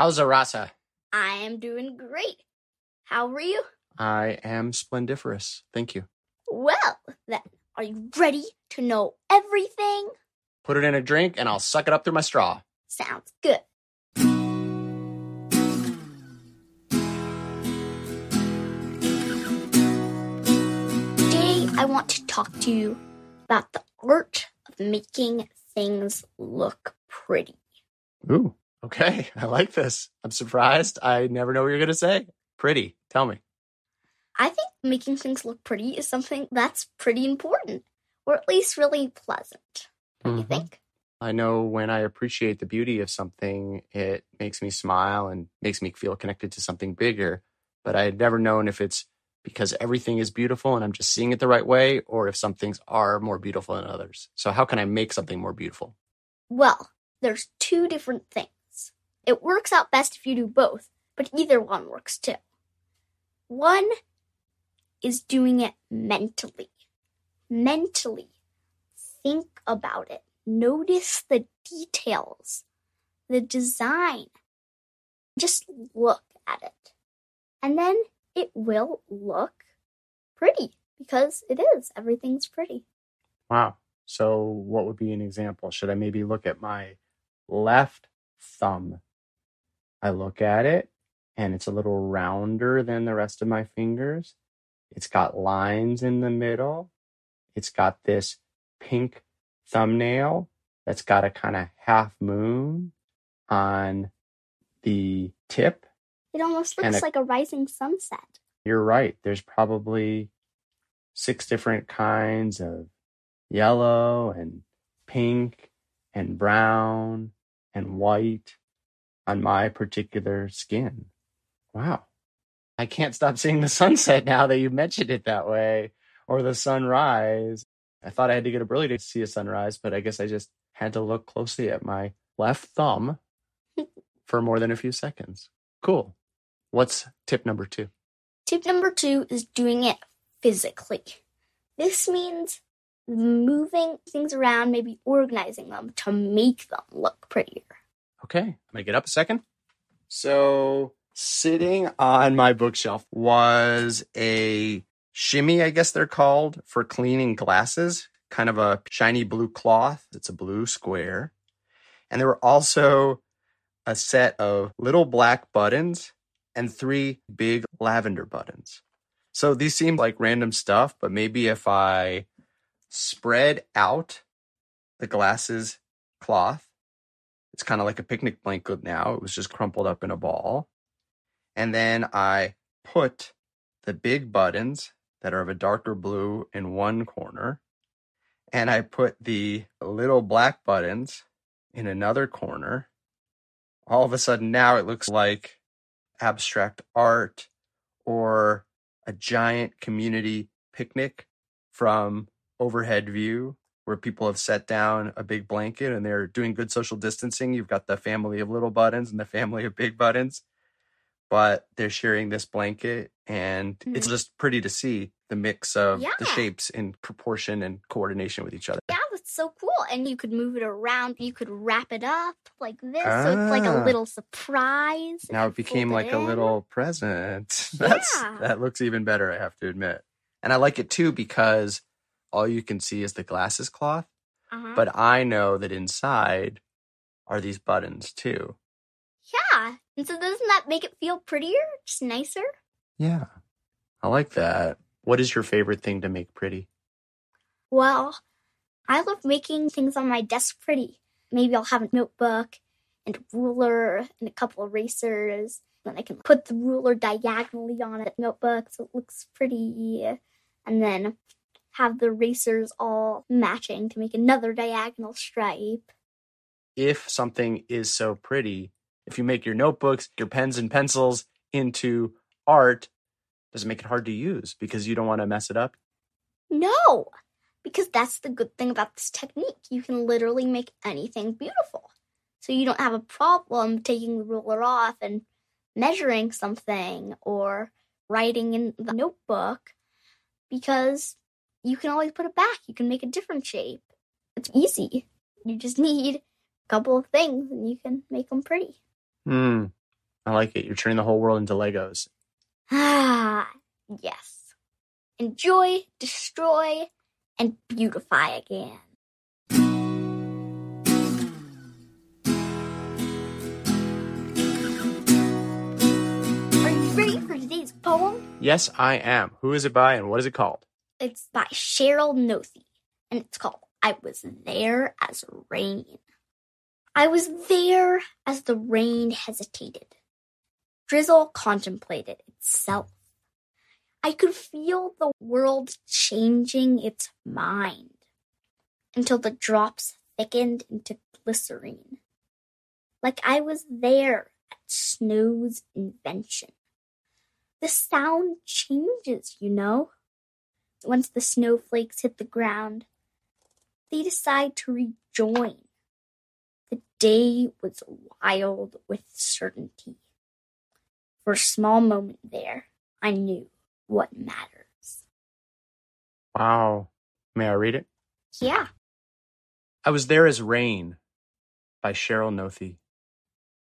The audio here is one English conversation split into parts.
How's Arasa? I am doing great. How are you? I am splendiferous. Thank you. Well, then, are you ready to know everything? Put it in a drink and I'll suck it up through my straw. Sounds good. Today, I want to talk to you about the art of making things look pretty. Ooh, okay. I like this. I'm surprised. I never know what you're going to say. Pretty. Tell me. I think making things look pretty is something that's pretty important, or at least really pleasant. Don't you Mhm. think? I know when I appreciate the beauty of something, it makes me smile and makes me feel connected to something bigger. But I had never known if it's because everything is beautiful and I'm just seeing it the right way, or if some things are more beautiful than others. So, how can I make something more beautiful? Well, there's two different things. It works out best if you do both, but either one works too. One is doing it mentally. Mentally. Think about it. Notice the details, the design. Just look at it. And then it will look pretty because it is. Everything's pretty. Wow. So, what would be an example? Should I maybe look at my left thumb? I look at it and it's a little rounder than the rest of my fingers. It's got lines in the middle. It's got this pink thumbnail that's got a kind of half moon on the tip. It almost looks it- like a rising sunset. You're right. There's probably six different kinds of yellow and pink and brown and white on my particular skin. Wow. I can't stop seeing the sunset now that you mentioned it that way or the sunrise. I thought I had to get up early to see a sunrise, but I guess I just had to look closely at my left thumb for more than a few seconds. Cool. What's tip number two? Tip number two is doing it physically. This means moving things around, maybe organizing them to make them look prettier. Okay, I'm gonna get up a second. So, sitting on my bookshelf was a shimmy, I guess they're called, for cleaning glasses, kind of a shiny blue cloth. It's a blue square. And there were also a set of little black buttons and three big lavender buttons. So, these seem like random stuff, but maybe if I spread out the glasses cloth, it's kind of like a picnic blanket now. It was just crumpled up in a ball. And then I put the big buttons that are of a darker blue in one corner. And I put the little black buttons in another corner. All of a sudden, now it looks like abstract art or a giant community picnic from overhead view where people have set down a big blanket and they're doing good social distancing. You've got the family of little buttons and the family of big buttons, but they're sharing this blanket and it's just pretty to see the mix of the shapes in proportion and coordination with each other. Yeah, that's so cool. And you could move it around. You could wrap it up like this. So it's like Ah. a little surprise. Now it became like a little present. That's Yeah. that looks even better, I have to admit. And I like it too because all you can see is the glasses cloth, Uh-huh. but I know that inside are these buttons too. yeah. And so doesn't that make it feel prettier? Just nicer? Yeah. I like that. What is your favorite thing to make pretty? Well, I love making things on my desk pretty. Maybe I'll have a notebook and a ruler and a couple erasers. Then I can put the ruler diagonally on a notebook so it looks pretty. And then have the racers all matching to make another diagonal stripe. If something is so pretty, if you make your notebooks, your pens and pencils into art, does it make it hard to use because you don't want to mess it up? No, because that's the good thing about this technique. You can literally make anything beautiful. So you don't have a problem taking the ruler off and measuring something or writing in the notebook because you can always put it back. You can make a different shape. It's easy. You just need a couple of things and you can make them pretty. Hmm. I like it. You're turning the whole world into Legos. Ah, yes. Enjoy, destroy, and beautify again. Are you ready for today's poem? Yes, I am. Who is it by and what is it called? It's by Cheryl Nothey, and it's called I Was There as Rain. I was there as the rain hesitated. Drizzle contemplated itself. I could feel the world changing its mind until the drops thickened into glycerine. Like I was there at snow's invention. The sound changes, you know. Once the snowflakes hit the ground, they decide to rejoin. The day was wild with certainty. For a small moment there, I knew what matters. Wow. May I read it? Yeah. I was there as rain by Cheryl Nothey.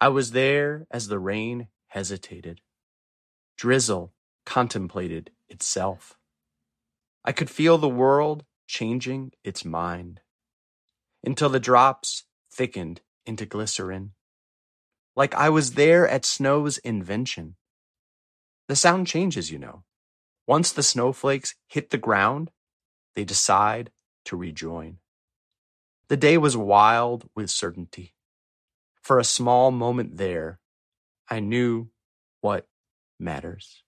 I was there as the rain hesitated. Drizzle contemplated itself. I could feel the world changing its mind until the drops thickened into glycerin. Like I was there at snow's invention. The sound changes, you know. Once the snowflakes hit the ground, they decide to rejoin. The day was wild with certainty. For a small moment there, I knew what matters.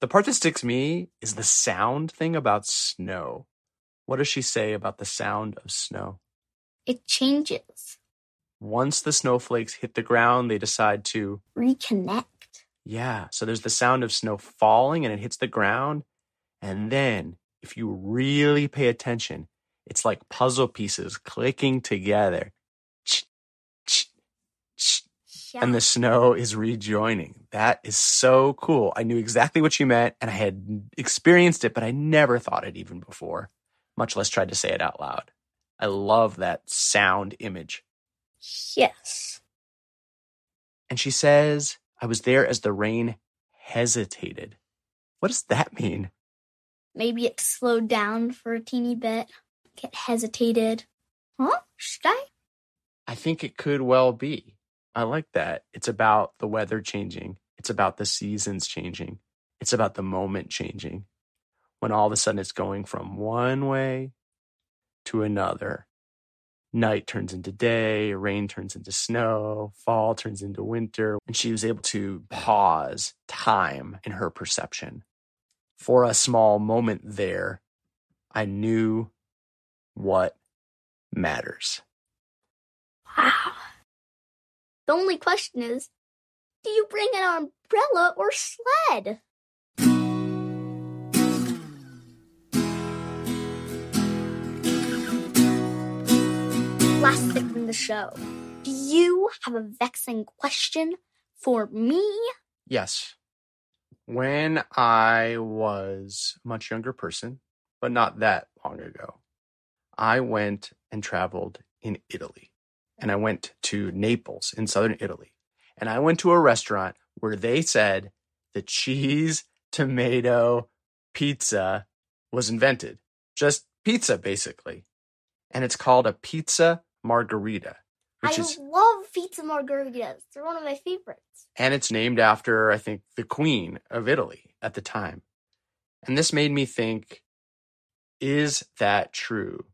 The part that sticks me is the sound thing about snow. What does she say about the sound of snow? It changes. Once the snowflakes hit the ground, they decide to Reconnect. Yeah. So there's the sound of snow falling and it hits the ground. And then, if you really pay attention, it's like puzzle pieces clicking together. Yeah. And the snow is rejoining. That is so cool. I knew exactly what she meant and I had experienced it, but I never thought it even before, much less tried to say it out loud. I love that sound image. yes. And she says, I was there as the rain hesitated. What does that mean? Maybe it slowed down for a teeny bit. It hesitated. Huh? Should I? I think it could well be. I like that. It's about the weather changing. It's about the seasons changing. It's about the moment changing. When all of a sudden it's going from one way to another. Night turns into day, rain turns into snow, fall turns into winter. And she was able to pause time in her perception. For a small moment there, I knew what matters. Wow. The only question is do you bring an umbrella or sled? Last thing from the show. Do you have a vexing question for me? Yes. When I was a much younger person, but not that long ago, I went and traveled in Italy. And I went to Naples in southern Italy. And I went to a restaurant where they said the cheese tomato pizza was invented. Just pizza, basically. And it's called a pizza margherita, which I is love pizza margheritas. They're one of my favorites. and it's named after I think the queen of Italy at the time. And this made me think is that true?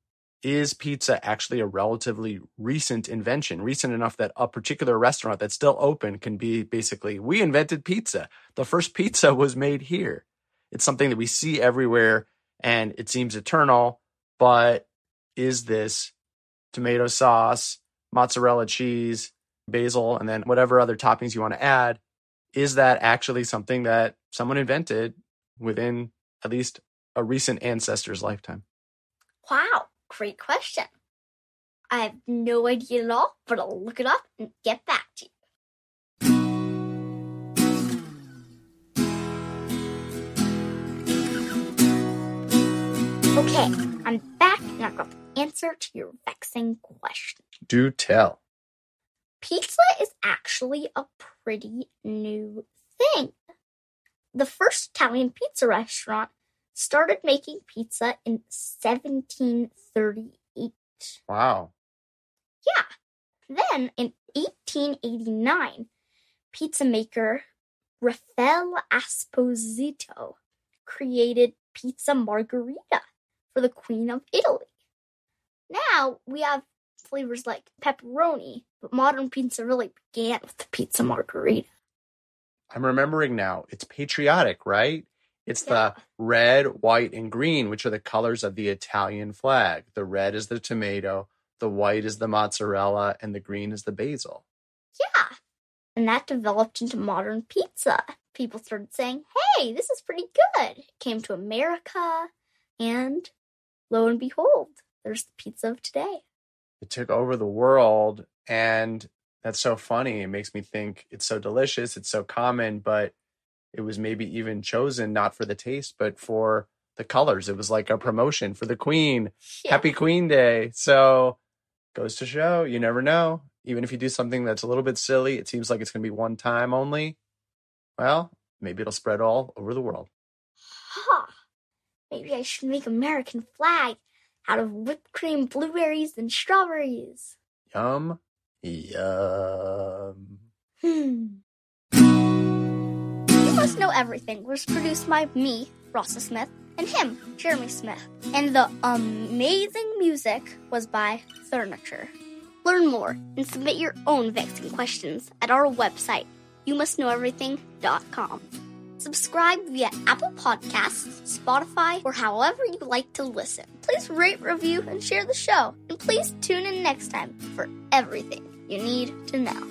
Is pizza actually a relatively recent invention? Recent enough that a particular restaurant that's still open can be basically, we invented pizza. The first pizza was made here. It's something that we see everywhere and it seems eternal, but is this tomato sauce, mozzarella cheese, basil, and then whatever other toppings you want to add, is that actually something that someone invented within at least a recent ancestor's lifetime? Wow, great question. I have no idea at all, but I'll look it up and get back to you. Okay, I'm back and I've got the answer to your vexing question. Do tell. pizza is actually a pretty new thing. The first Italian pizza restaurant started making pizza in 1738. Wow. Yeah. Then in 1889, pizza maker Raffaele Esposito created pizza margherita for the Queen of Italy. Now we have flavors like pepperoni, but modern pizza really began with the pizza margherita. I'm remembering now. It's patriotic, right? It's Yeah. the red, white, and green, which are the colors of the Italian flag. The red is the tomato, the white is the mozzarella, and the green is the basil. Yeah. And that developed into modern pizza. People started saying, hey, this is pretty good. It came to America, and lo and behold, there's the pizza of today. It took over the world, and that's so funny. It makes me think it's so delicious, it's so common, but it was maybe even chosen not for the taste, but for the colors. It was like a promotion for the queen. Yeah. Happy Queen Day. So goes to show, you never know. Even if you do something that's a little bit silly, it seems like it's going to be one time only. Well, maybe it'll spread all over the world. Huh. Maybe I should make American flag out of whipped cream, blueberries, and strawberries. Yum, yum. Hmm. Know Everything was produced by me, Rossa Smith, and him, Jeremy Smith. And the amazing music was by Furniture. Learn more and submit your own vexing questions at our website, youmustknoweverything.com. Subscribe via Apple Podcasts, Spotify, or however you like to listen. Please rate, review, and share the show. And please tune in next time for everything you need to know.